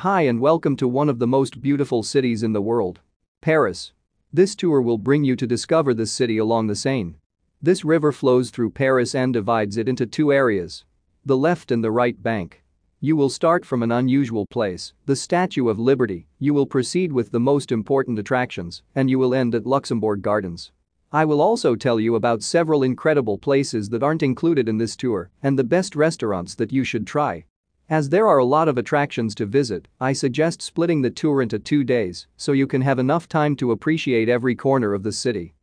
Hi and welcome to one of the most beautiful cities in the world. Paris. This tour will bring you to discover this city along the Seine. This river flows through Paris and divides it into two areas. The left and the right bank. You will start from an unusual place, the Statue of Liberty, you will proceed with the most important attractions, and you will end at Luxembourg Gardens. I will also tell you about several incredible places that aren't included in this tour and the best restaurants that you should try. As there are a lot of attractions to visit, I suggest splitting the tour into two days so you can have enough time to appreciate every corner of the city.